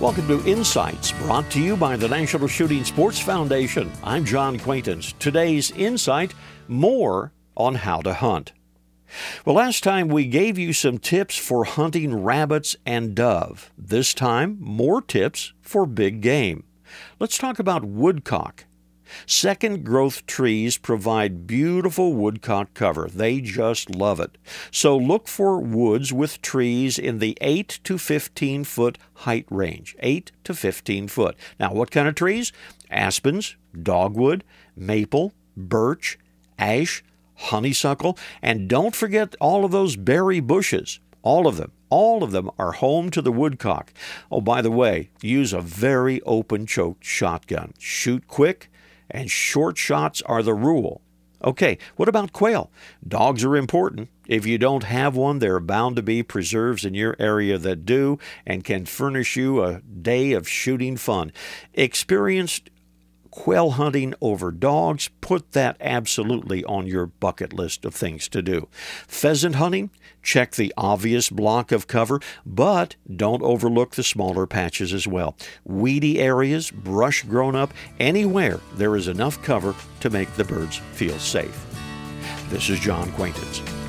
Welcome to Insights, brought to you by the National Shooting Sports Foundation. I'm John Quaintance. Today's insight more on how to hunt. Well, last time we gave you some tips for hunting rabbits and dove. This time, more tips for big game. Let's talk about woodcock. Second growth trees provide beautiful woodcock cover. They just love it. So look for woods with trees in the 8 to 15 foot height range. 8 to 15 foot. Now, what kind of trees? Aspens, dogwood, maple, birch, ash, honeysuckle, and don't forget all of those berry bushes. All of them. All of them are home to the woodcock. Oh, by the way, use a very open choked shotgun. Shoot quick and short shots are the rule. Okay, what about quail? Dogs are important. If you don't have one, there are bound to be preserves in your area that do and can furnish you a day of shooting fun. Experienced quail hunting over dogs, put that absolutely on your bucket list of things to do. Pheasant hunting, check the obvious block of cover, but don't overlook the smaller patches as well. Weedy areas, brush grown up, anywhere there is enough cover to make the birds feel safe. This is John Quaintance.